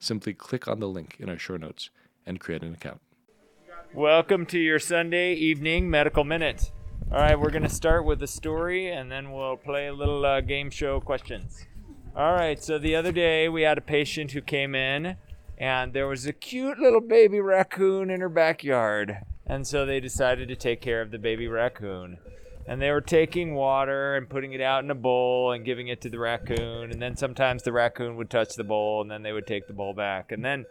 simply click on the link in our show notes and create an account. Welcome to your Sunday evening medical minute. All right, we're going to start with a story and then we'll play a little uh, game show questions. All right, so the other day we had a patient who came in and there was a cute little baby raccoon in her backyard. And so they decided to take care of the baby raccoon. And they were taking water and putting it out in a bowl and giving it to the raccoon. And then sometimes the raccoon would touch the bowl and then they would take the bowl back. And then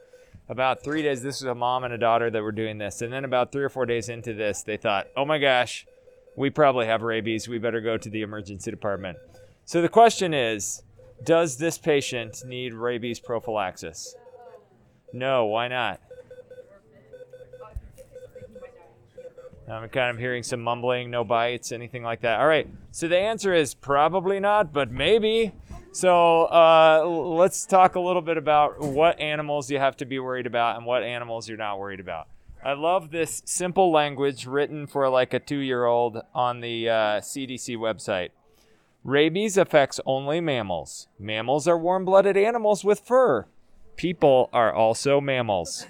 about three days, this was a mom and a daughter that were doing this. And then about three or four days into this, they thought, oh my gosh, we probably have rabies. We better go to the emergency department. So the question is Does this patient need rabies prophylaxis? No, why not? I'm kind of hearing some mumbling, no bites, anything like that. All right, so the answer is probably not, but maybe. So uh, let's talk a little bit about what animals you have to be worried about and what animals you're not worried about. I love this simple language written for like a two year old on the uh, CDC website. Rabies affects only mammals. Mammals are warm blooded animals with fur. People are also mammals.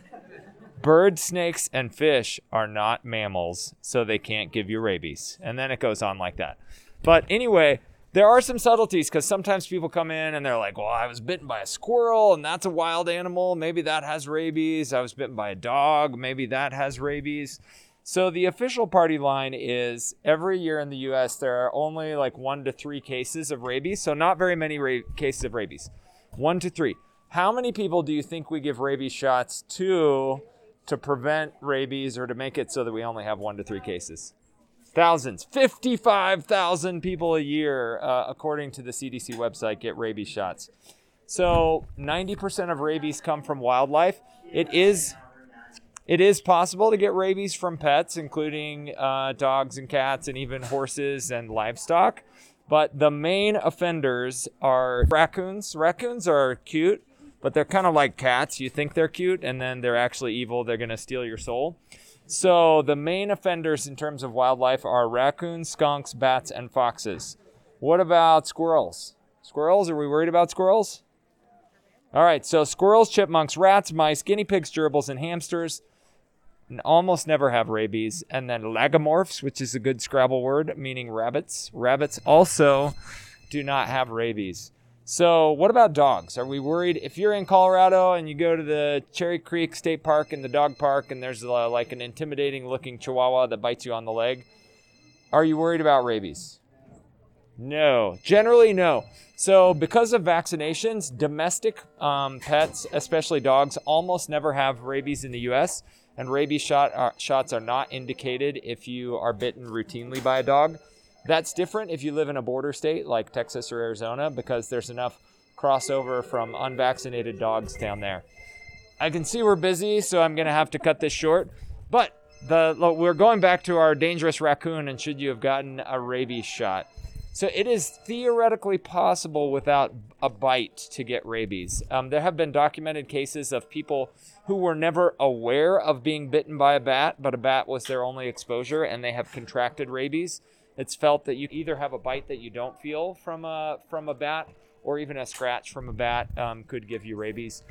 Birds, snakes, and fish are not mammals, so they can't give you rabies. And then it goes on like that. But anyway, there are some subtleties because sometimes people come in and they're like, well, I was bitten by a squirrel and that's a wild animal. Maybe that has rabies. I was bitten by a dog. Maybe that has rabies. So the official party line is every year in the US, there are only like one to three cases of rabies. So not very many ra- cases of rabies. One to three. How many people do you think we give rabies shots to to prevent rabies or to make it so that we only have one to three cases? Thousands, 55,000 people a year, uh, according to the CDC website, get rabies shots. So 90% of rabies come from wildlife. It is it is possible to get rabies from pets, including uh, dogs and cats, and even horses and livestock. But the main offenders are raccoons. Raccoons are cute, but they're kind of like cats. You think they're cute, and then they're actually evil. They're going to steal your soul. So the main offenders in terms of wildlife are raccoons, skunks, bats, and foxes. What about squirrels? Squirrels? Are we worried about squirrels? All right, so squirrels, chipmunks, rats, mice, guinea pigs, gerbils, and hamsters almost never have rabies. And then lagomorphs, which is a good Scrabble word meaning rabbits. Rabbits also do not have rabies. So, what about dogs? Are we worried if you're in Colorado and you go to the Cherry Creek State Park and the dog park and there's uh, like an intimidating looking chihuahua that bites you on the leg? Are you worried about rabies? No, generally no. So, because of vaccinations, domestic um, pets, especially dogs, almost never have rabies in the U.S. And rabies shot, uh, shots are not indicated if you are bitten routinely by a dog. That's different if you live in a border state like Texas or Arizona because there's enough crossover from unvaccinated dogs down there. I can see we're busy, so I'm going to have to cut this short. But the we're going back to our dangerous raccoon and should you have gotten a rabies shot. So it is theoretically possible without a bite to get rabies. Um, there have been documented cases of people who were never aware of being bitten by a bat, but a bat was their only exposure and they have contracted rabies. It's felt that you either have a bite that you don't feel from a from a bat, or even a scratch from a bat um, could give you rabies.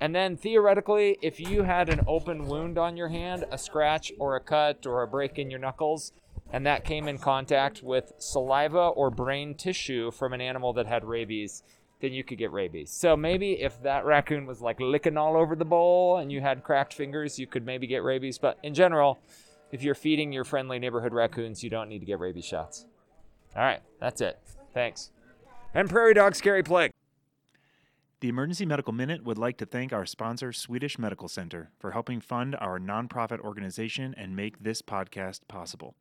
And then theoretically, if you had an open wound on your hand, a scratch or a cut or a break in your knuckles, and that came in contact with saliva or brain tissue from an animal that had rabies, then you could get rabies. So maybe if that raccoon was like licking all over the bowl and you had cracked fingers, you could maybe get rabies. But in general, if you're feeding your friendly neighborhood raccoons, you don't need to get rabies shots. All right, that's it. Thanks. And prairie dogs carry plague. The Emergency Medical Minute would like to thank our sponsor, Swedish Medical Center, for helping fund our nonprofit organization and make this podcast possible.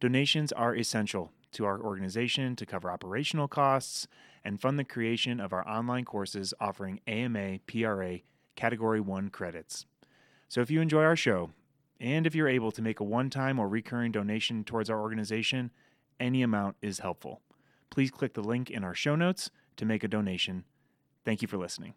Donations are essential to our organization to cover operational costs and fund the creation of our online courses offering AMA PRA Category 1 credits. So if you enjoy our show, and if you're able to make a one time or recurring donation towards our organization, any amount is helpful. Please click the link in our show notes to make a donation. Thank you for listening.